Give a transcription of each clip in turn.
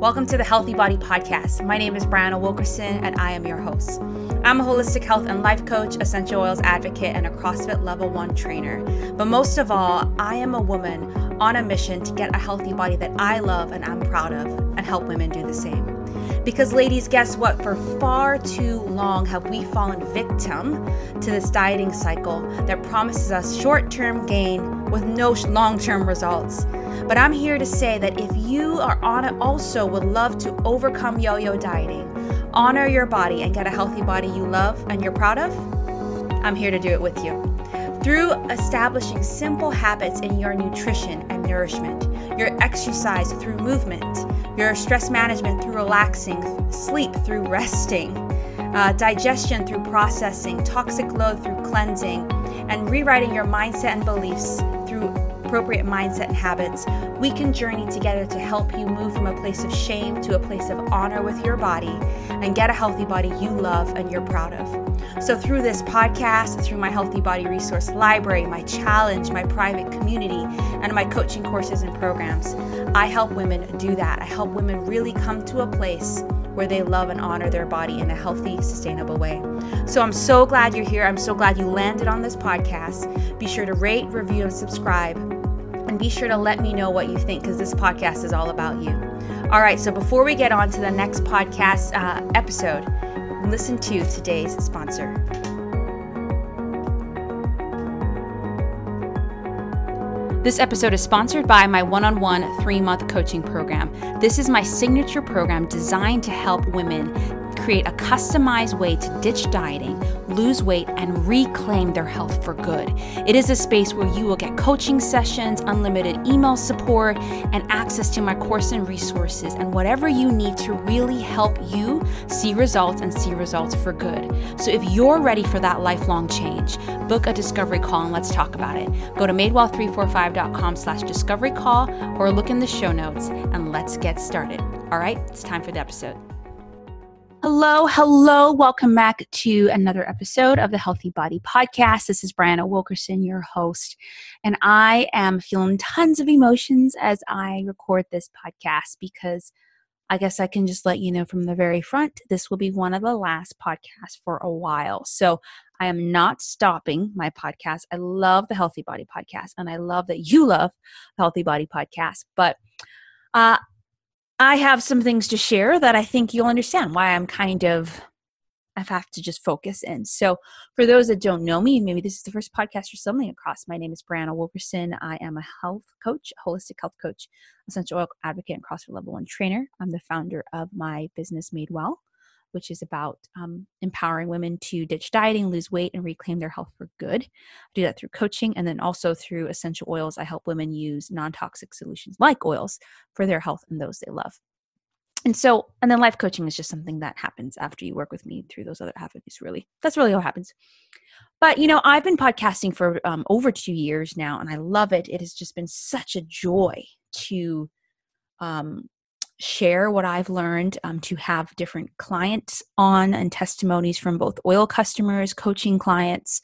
Welcome to the Healthy Body Podcast. My name is Brianna Wilkerson, and I am your host. I'm a holistic health and life coach, essential oils advocate, and a CrossFit Level 1 trainer. But most of all, I am a woman on a mission to get a healthy body that I love and I'm proud of, and help women do the same. Because, ladies, guess what? For far too long have we fallen victim to this dieting cycle that promises us short term gain with no long term results. But I'm here to say that if you are on it, also would love to overcome yo yo dieting, honor your body, and get a healthy body you love and you're proud of, I'm here to do it with you. Through establishing simple habits in your nutrition and nourishment, your exercise through movement, your stress management through relaxing, sleep through resting, uh, digestion through processing, toxic load through cleansing, and rewriting your mindset and beliefs through appropriate mindset and habits, we can journey together to help you move from a place of shame to a place of honor with your body and get a healthy body you love and you're proud of. So, through this podcast, through my Healthy Body Resource Library, my challenge, my private community, and my coaching courses and programs, I help women do that. I help women really come to a place where they love and honor their body in a healthy, sustainable way. So I'm so glad you're here. I'm so glad you landed on this podcast. Be sure to rate, review, and subscribe. And be sure to let me know what you think because this podcast is all about you. All right, so before we get on to the next podcast uh, episode, listen to today's sponsor. This episode is sponsored by my one on one three month coaching program. This is my signature program designed to help women create a customized way to ditch dieting, lose weight, and reclaim their health for good. It is a space where you will get coaching sessions, unlimited email support, and access to my course and resources, and whatever you need to really help you see results and see results for good. So if you're ready for that lifelong change, book a discovery call and let's talk about it. Go to madewell345.com slash discovery call or look in the show notes and let's get started. All right, it's time for the episode. Hello, hello. Welcome back to another episode of the Healthy Body Podcast. This is Brianna Wilkerson, your host, and I am feeling tons of emotions as I record this podcast because I guess I can just let you know from the very front this will be one of the last podcasts for a while. So I am not stopping my podcast. I love the Healthy Body Podcast, and I love that you love the Healthy Body Podcast, but uh, I have some things to share that I think you'll understand why I'm kind of I have to just focus in. So, for those that don't know me, maybe this is the first podcast you're stumbling across. My name is Brianna Wilkerson. I am a health coach, holistic health coach, essential oil advocate, and CrossFit Level One trainer. I'm the founder of my business Made Well, which is about um, empowering women to ditch dieting, lose weight, and reclaim their health for good. I do that through coaching and then also through essential oils. I help women use non toxic solutions like oils for their health and those they love. And so, and then life coaching is just something that happens after you work with me through those other avenues, really. That's really what happens. But, you know, I've been podcasting for um, over two years now, and I love it. It has just been such a joy to um, share what I've learned, um, to have different clients on and testimonies from both oil customers, coaching clients,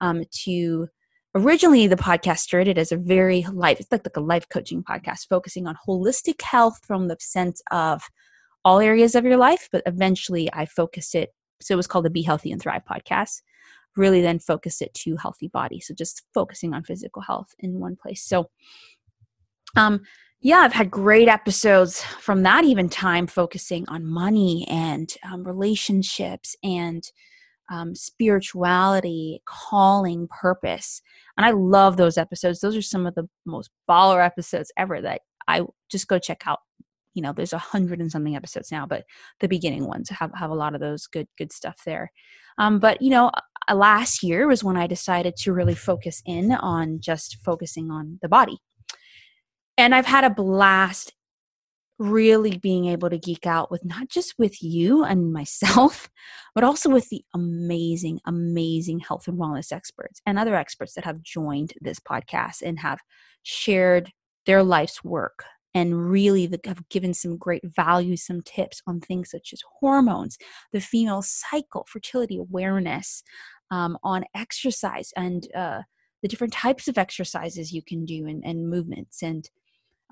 um, to originally the podcast started as a very life, it's like, like a life coaching podcast focusing on holistic health from the sense of all areas of your life, but eventually I focused it. So it was called the Be Healthy and Thrive podcast. Really then focused it to healthy body. So just focusing on physical health in one place. So um yeah, I've had great episodes from that even time focusing on money and um, relationships and um, spirituality, calling, purpose. And I love those episodes. Those are some of the most baller episodes ever that I just go check out. You know, there's a hundred and something episodes now, but the beginning ones have, have a lot of those good, good stuff there. Um, but, you know, uh, last year was when I decided to really focus in on just focusing on the body and I've had a blast really being able to geek out with not just with you and myself, but also with the amazing, amazing health and wellness experts and other experts that have joined this podcast and have shared their life's work and really have given some great value, some tips on things such as hormones, the female cycle, fertility awareness, um, on exercise and uh, the different types of exercises you can do and, and movements. And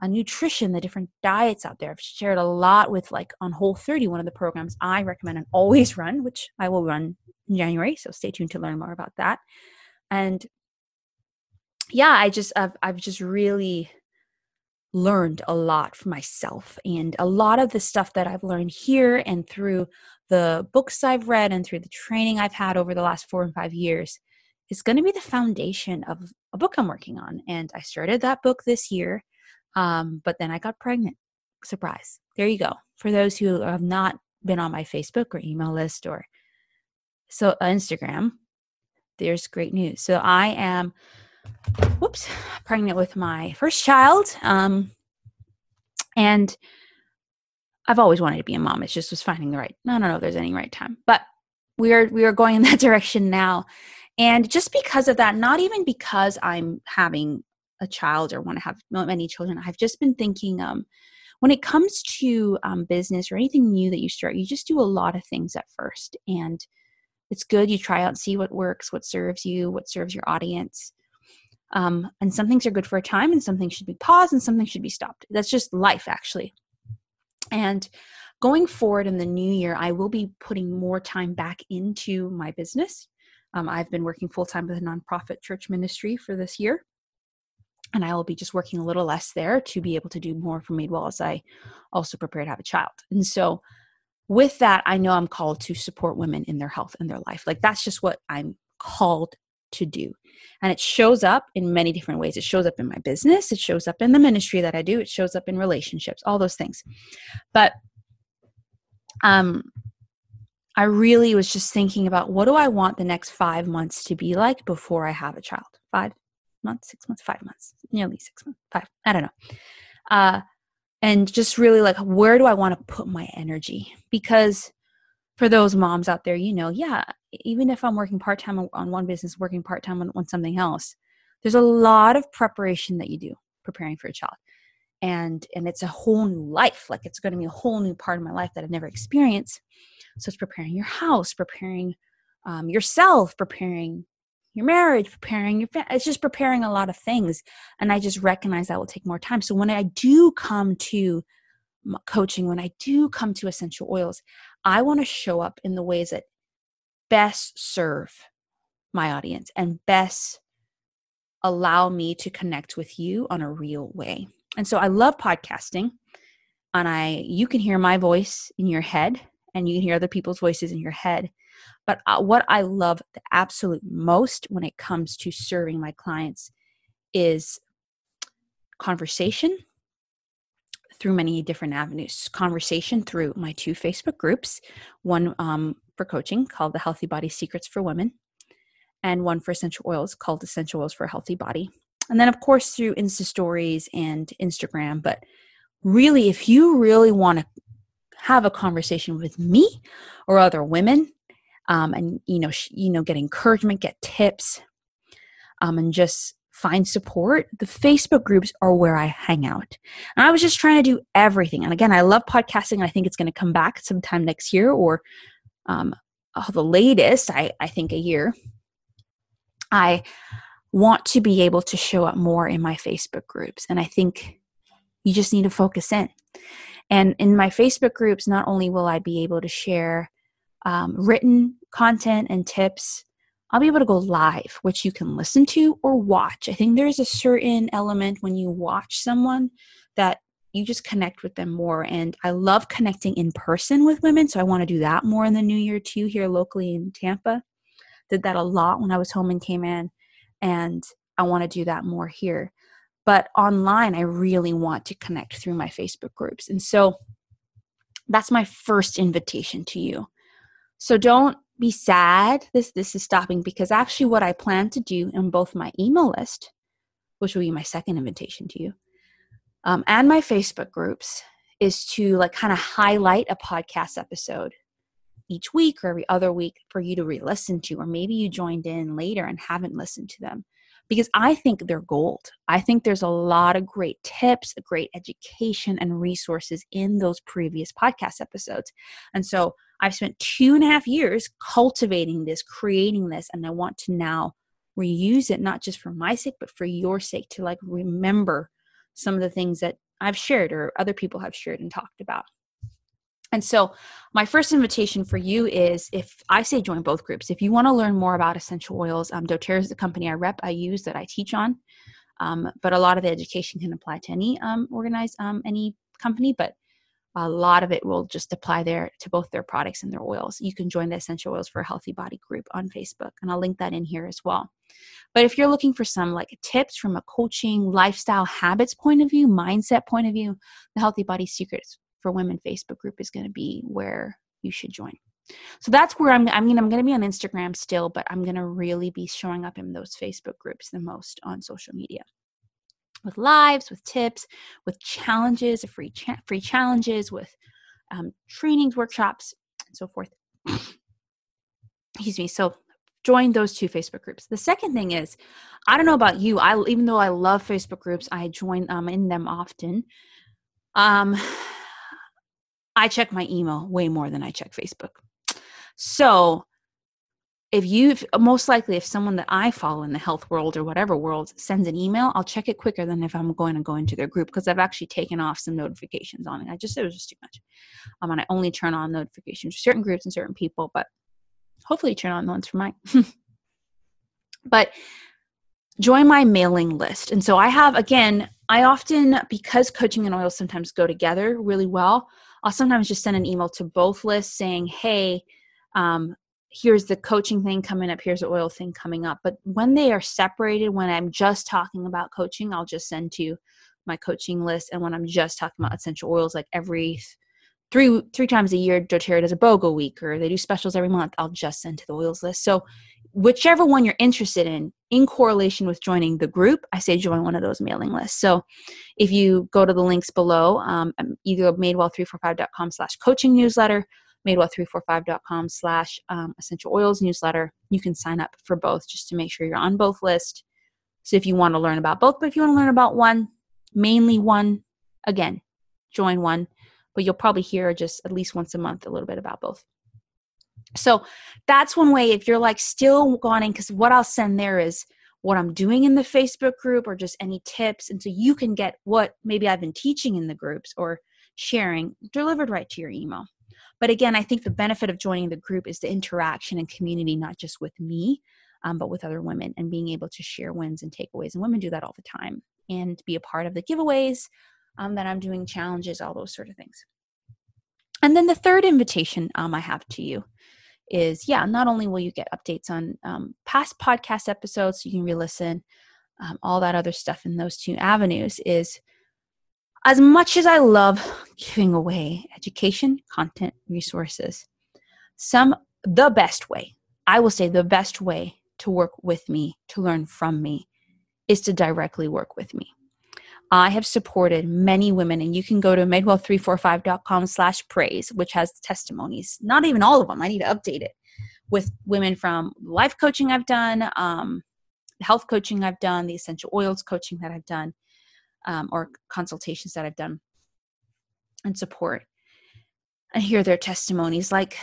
uh, nutrition, the different diets out there. I've shared a lot with like on Whole 30, one of the programs I recommend and always run, which I will run in January. So stay tuned to learn more about that. And yeah, I just I've I've just really learned a lot for myself and a lot of the stuff that I've learned here and through the books I've read and through the training I've had over the last 4 and 5 years is going to be the foundation of a book I'm working on and I started that book this year um, but then I got pregnant surprise there you go for those who have not been on my Facebook or email list or so uh, Instagram there's great news so I am whoops, pregnant with my first child. Um, and I've always wanted to be a mom. It just was finding the right. I don't know if there's any right time, but we are we are going in that direction now. And just because of that, not even because I'm having a child or want to have many children, I've just been thinking. Um, when it comes to um, business or anything new that you start, you just do a lot of things at first, and it's good. You try out see what works, what serves you, what serves your audience. Um, and some things are good for a time, and some things should be paused, and something should be stopped. That's just life, actually. And going forward in the new year, I will be putting more time back into my business. Um, I've been working full time with a nonprofit church ministry for this year. And I will be just working a little less there to be able to do more for Madewell as I also prepare to have a child. And so, with that, I know I'm called to support women in their health and their life. Like, that's just what I'm called to do. And it shows up in many different ways. It shows up in my business, it shows up in the ministry that I do, it shows up in relationships, all those things. But um I really was just thinking about what do I want the next 5 months to be like before I have a child? 5 months, 6 months, 5 months, nearly 6 months, 5, I don't know. Uh and just really like where do I want to put my energy? Because for those moms out there, you know, yeah, even if I'm working part time on one business, working part time on, on something else, there's a lot of preparation that you do preparing for a child. And and it's a whole new life. Like it's going to be a whole new part of my life that I've never experienced. So it's preparing your house, preparing um, yourself, preparing your marriage, preparing your family. It's just preparing a lot of things. And I just recognize that will take more time. So when I do come to coaching, when I do come to essential oils, I want to show up in the ways that best serve my audience and best allow me to connect with you on a real way. And so I love podcasting and I you can hear my voice in your head and you can hear other people's voices in your head. But uh, what I love the absolute most when it comes to serving my clients is conversation through many different avenues conversation through my two facebook groups one um, for coaching called the healthy body secrets for women and one for essential oils called essential oils for a healthy body. And then of course through insta stories and instagram. But really if you really want to have a conversation with me or other women um, and you know sh- you know get encouragement get tips um, and just find support, the Facebook groups are where I hang out. And I was just trying to do everything. And again, I love podcasting. I think it's going to come back sometime next year or um, oh, the latest, I, I think a year. I want to be able to show up more in my Facebook groups. And I think you just need to focus in. And in my Facebook groups, not only will I be able to share um, written content and tips I'll be able to go live, which you can listen to or watch. I think there's a certain element when you watch someone that you just connect with them more. And I love connecting in person with women. So I want to do that more in the new year too, here locally in Tampa. Did that a lot when I was home and came in. And I want to do that more here. But online, I really want to connect through my Facebook groups. And so that's my first invitation to you. So don't be sad this this is stopping because actually what I plan to do in both my email list, which will be my second invitation to you, um, and my Facebook groups is to like kind of highlight a podcast episode each week or every other week for you to re-listen to or maybe you joined in later and haven't listened to them because I think they're gold. I think there's a lot of great tips, great education, and resources in those previous podcast episodes. And so I've spent two and a half years cultivating this, creating this, and I want to now reuse it, not just for my sake, but for your sake to like remember some of the things that I've shared or other people have shared and talked about. And so, my first invitation for you is if I say join both groups, if you want to learn more about essential oils, um, doTERRA is the company I rep, I use, that I teach on. Um, but a lot of the education can apply to any um, organized, um, any company, but a lot of it will just apply there to both their products and their oils. You can join the Essential Oils for a Healthy Body group on Facebook, and I'll link that in here as well. But if you're looking for some like tips from a coaching, lifestyle habits point of view, mindset point of view, the Healthy Body Secrets for Women Facebook group is going to be where you should join. So that's where I'm. I mean, I'm going to be on Instagram still, but I'm going to really be showing up in those Facebook groups the most on social media with lives, with tips, with challenges, free cha- free challenges, with um, trainings, workshops, and so forth. Excuse me. So join those two Facebook groups. The second thing is, I don't know about you. I even though I love Facebook groups, I join um, in them often. Um, I check my email way more than I check Facebook. So if you most likely if someone that i follow in the health world or whatever world sends an email i'll check it quicker than if i'm going to go into their group because i've actually taken off some notifications on it. I just it was just too much. Um, and i only turn on notifications for certain groups and certain people but hopefully turn on the ones for mine. But join my mailing list. And so i have again i often because coaching and oil sometimes go together really well i'll sometimes just send an email to both lists saying hey um, here's the coaching thing coming up, here's the oil thing coming up. But when they are separated, when I'm just talking about coaching, I'll just send to my coaching list. And when I'm just talking about essential oils, like every three three times a year, doTERRA does a BOGO week or they do specials every month, I'll just send to the oils list. So whichever one you're interested in, in correlation with joining the group, I say join one of those mailing lists. So if you go to the links below, um, either madewell345.com slash coaching newsletter madewell345.com slash um, essential oils newsletter. You can sign up for both just to make sure you're on both lists. So if you want to learn about both, but if you want to learn about one, mainly one, again, join one. But you'll probably hear just at least once a month a little bit about both. So that's one way if you're like still wanting, because what I'll send there is what I'm doing in the Facebook group or just any tips. And so you can get what maybe I've been teaching in the groups or sharing delivered right to your email. But again, I think the benefit of joining the group is the interaction and community, not just with me, um, but with other women and being able to share wins and takeaways. And women do that all the time and be a part of the giveaways um, that I'm doing, challenges, all those sort of things. And then the third invitation um, I have to you is yeah, not only will you get updates on um, past podcast episodes, so you can re listen, um, all that other stuff in those two avenues, is as much as I love giving away education, content, resources, some the best way, I will say the best way to work with me, to learn from me, is to directly work with me. I have supported many women, and you can go to madewell345.com slash praise, which has testimonies. Not even all of them. I need to update it with women from life coaching I've done, um, health coaching I've done, the essential oils coaching that I've done, um, or consultations that I've done and support and hear their testimonies. Like,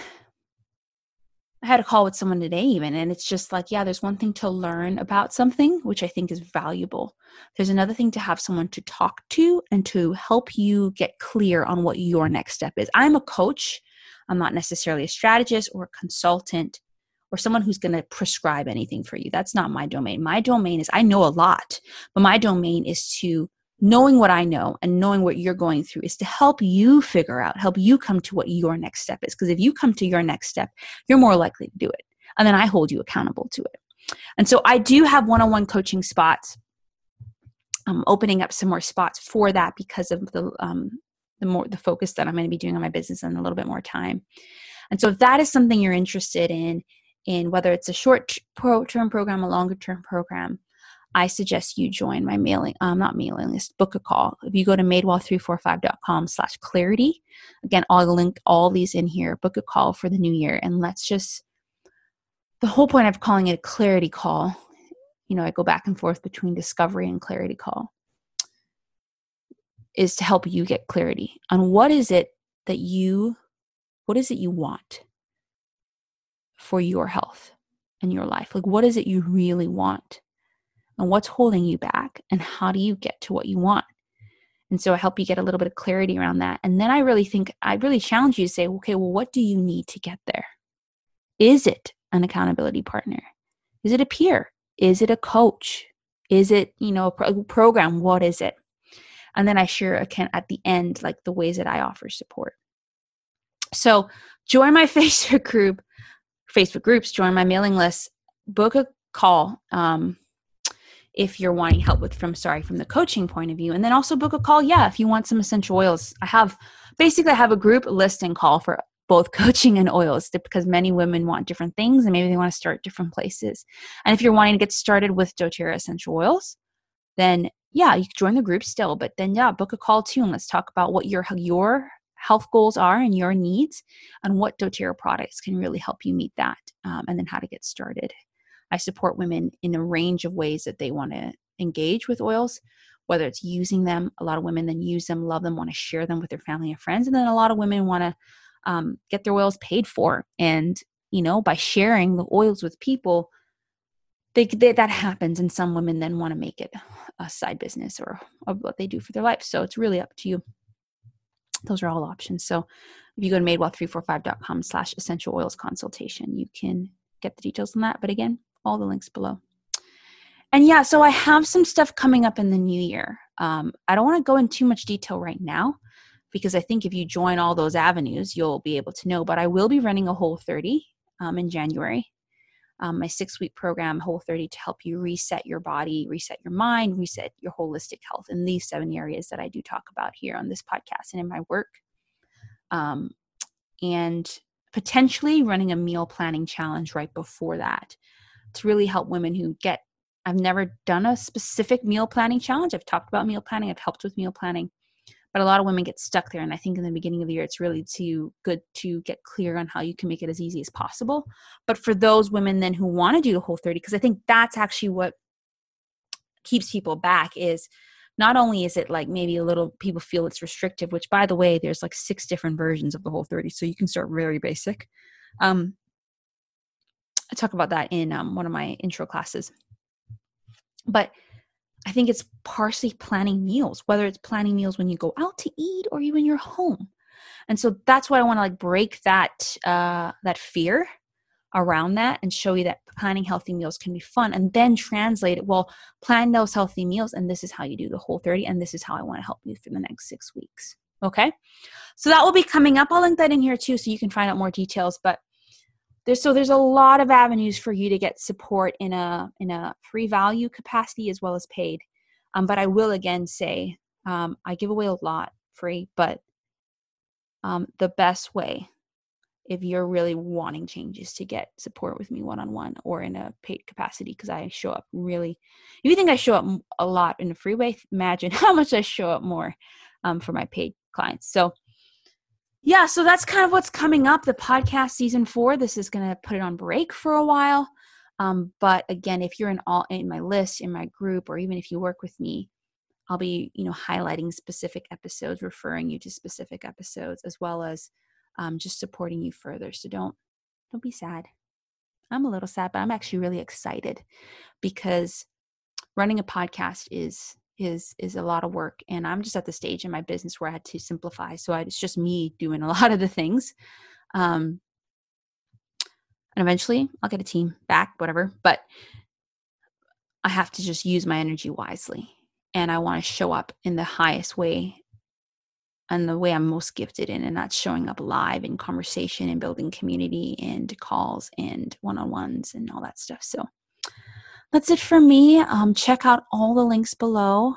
I had a call with someone today, even, and it's just like, yeah, there's one thing to learn about something, which I think is valuable. There's another thing to have someone to talk to and to help you get clear on what your next step is. I'm a coach, I'm not necessarily a strategist or a consultant or someone who's going to prescribe anything for you. That's not my domain. My domain is I know a lot, but my domain is to knowing what I know and knowing what you're going through is to help you figure out, help you come to what your next step is. Because if you come to your next step, you're more likely to do it. And then I hold you accountable to it. And so I do have one on one coaching spots. I'm opening up some more spots for that because of the um, the more the focus that I'm going to be doing on my business and a little bit more time. And so if that is something you're interested in, in whether it's a short term program, a longer term program, I suggest you join my mailing, um, not mailing list, book a call. If you go to madewell345.com slash clarity, again, I'll link all these in here, book a call for the new year. And let's just, the whole point of calling it a clarity call, you know, I go back and forth between discovery and clarity call, is to help you get clarity on what is it that you, what is it you want for your health and your life? Like, what is it you really want? And what's holding you back and how do you get to what you want And so I help you get a little bit of clarity around that. And then I really think, I really challenge you to say, okay, well, what do you need to get there? Is it an accountability partner? Is it a peer? Is it a coach? Is it, you know, a pro- program? What is it? And then I share again at the end, like the ways that I offer support. So join my Facebook group, Facebook groups, join my mailing list, book a call. Um, if you're wanting help with from sorry from the coaching point of view. And then also book a call. Yeah if you want some essential oils. I have basically i have a group listing call for both coaching and oils because many women want different things and maybe they want to start different places. And if you're wanting to get started with doterra essential oils then yeah you can join the group still. But then yeah book a call too and let's talk about what your your health goals are and your needs and what doterra products can really help you meet that um, and then how to get started I support women in a range of ways that they want to engage with oils, whether it's using them. A lot of women then use them, love them, want to share them with their family and friends. And then a lot of women want to um, get their oils paid for. And, you know, by sharing the oils with people, they, they, that happens. And some women then want to make it a side business or, or what they do for their life. So it's really up to you. Those are all options. So if you go to madewell345.com slash essential oils consultation, you can get the details on that. But again, all the links below. And yeah, so I have some stuff coming up in the new year. Um, I don't want to go in too much detail right now because I think if you join all those avenues, you'll be able to know. But I will be running a Whole 30 um, in January. Um, my six week program, Whole 30, to help you reset your body, reset your mind, reset your holistic health in these seven areas that I do talk about here on this podcast and in my work. Um, and potentially running a meal planning challenge right before that to really help women who get I've never done a specific meal planning challenge. I've talked about meal planning, I've helped with meal planning, but a lot of women get stuck there. And I think in the beginning of the year, it's really too good to get clear on how you can make it as easy as possible. But for those women then who want to do the whole 30, because I think that's actually what keeps people back is not only is it like maybe a little people feel it's restrictive, which by the way, there's like six different versions of the whole 30. So you can start very basic. Um, I talk about that in um, one of my intro classes. But I think it's partially planning meals, whether it's planning meals when you go out to eat or even you're home. And so that's why I want to like break that uh, that fear around that and show you that planning healthy meals can be fun and then translate it well plan those healthy meals and this is how you do the whole 30 and this is how i want to help you for the next six weeks okay so that will be coming up i'll link that in here too so you can find out more details but there's so there's a lot of avenues for you to get support in a in a free value capacity as well as paid. Um, but i will again say um, i give away a lot free but um, the best way if you're really wanting changes to get support with me one-on-one or in a paid capacity because i show up really if you think i show up a lot in a free way imagine how much i show up more um, for my paid clients. So yeah, so that's kind of what's coming up. The podcast season four. This is going to put it on break for a while. Um, but again, if you're in all in my list, in my group, or even if you work with me, I'll be you know highlighting specific episodes, referring you to specific episodes, as well as um, just supporting you further. So don't don't be sad. I'm a little sad, but I'm actually really excited because running a podcast is is is a lot of work and i'm just at the stage in my business where i had to simplify so I, it's just me doing a lot of the things um and eventually i'll get a team back whatever but i have to just use my energy wisely and i want to show up in the highest way and the way i'm most gifted in and that's showing up live in conversation and building community and calls and one-on-ones and all that stuff so that's it for me. Um, check out all the links below.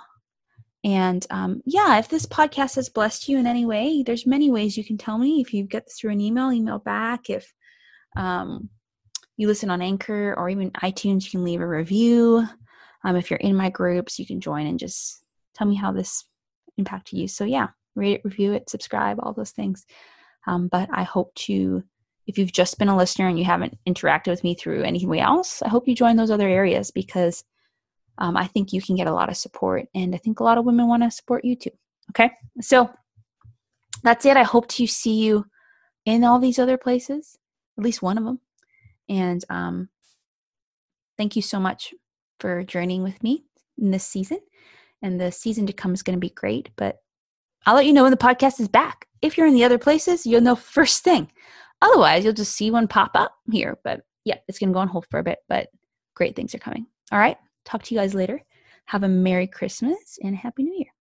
And um, yeah, if this podcast has blessed you in any way, there's many ways you can tell me. If you get this through an email, email back. If um, you listen on Anchor or even iTunes, you can leave a review. Um, if you're in my groups, you can join and just tell me how this impacted you. So yeah, rate it, review it, subscribe, all those things. Um, but I hope to if you've just been a listener and you haven't interacted with me through anything else, I hope you join those other areas because um, I think you can get a lot of support. And I think a lot of women want to support you too. Okay. So that's it. I hope to see you in all these other places, at least one of them. And um, thank you so much for journeying with me in this season. And the season to come is going to be great. But I'll let you know when the podcast is back. If you're in the other places, you'll know first thing. Otherwise, you'll just see one pop up here. But yeah, it's going to go on hold for a bit, but great things are coming. All right. Talk to you guys later. Have a Merry Christmas and a Happy New Year.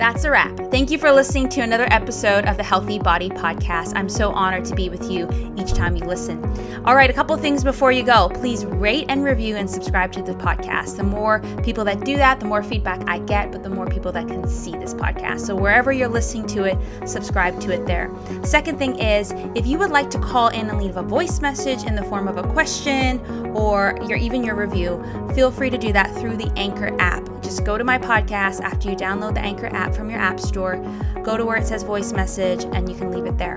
That's a wrap. Thank you for listening to another episode of the Healthy Body Podcast. I'm so honored to be with you each time you listen. All right, a couple things before you go. Please rate and review and subscribe to the podcast. The more people that do that, the more feedback I get, but the more people that can see this podcast. So wherever you're listening to it, subscribe to it there. Second thing is, if you would like to call in and leave a voice message in the form of a question or your even your review, feel free to do that through the Anchor app. Just go to my podcast after you download the Anchor app from your app store, go to where it says voice message, and you can leave it there.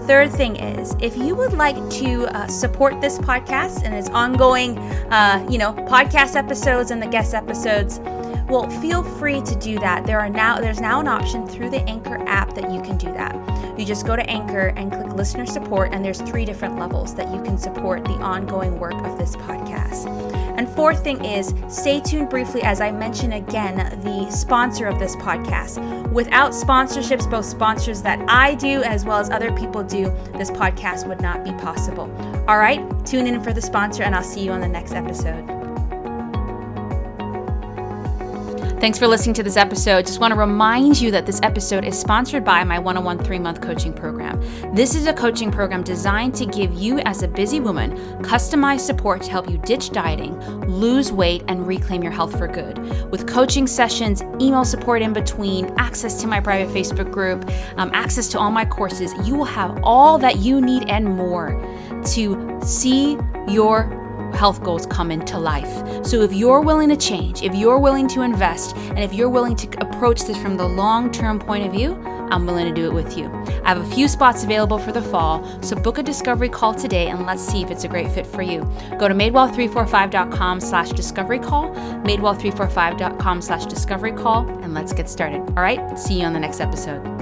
Third thing is, if you would like to uh, support this podcast and its ongoing, uh, you know, podcast episodes and the guest episodes, well, feel free to do that. There are now there's now an option through the Anchor app that you can do that. You just go to Anchor and click listener support, and there's three different levels that you can support the ongoing work of this podcast. And fourth thing is, stay tuned briefly as I mention again the sponsor of this podcast. Without sponsorships, both sponsors that I do as well as other people do, this podcast would not be possible. All right, tune in for the sponsor, and I'll see you on the next episode. Thanks for listening to this episode. Just want to remind you that this episode is sponsored by my one on one three month coaching program. This is a coaching program designed to give you, as a busy woman, customized support to help you ditch dieting, lose weight, and reclaim your health for good. With coaching sessions, email support in between, access to my private Facebook group, um, access to all my courses, you will have all that you need and more to see your health goals come into life. So if you're willing to change, if you're willing to invest, and if you're willing to approach this from the long term point of view, I'm willing to do it with you. I have a few spots available for the fall, so book a discovery call today and let's see if it's a great fit for you. Go to madewell345.com slash discovery call, madewell345.com slash discovery call, and let's get started. All right, see you on the next episode.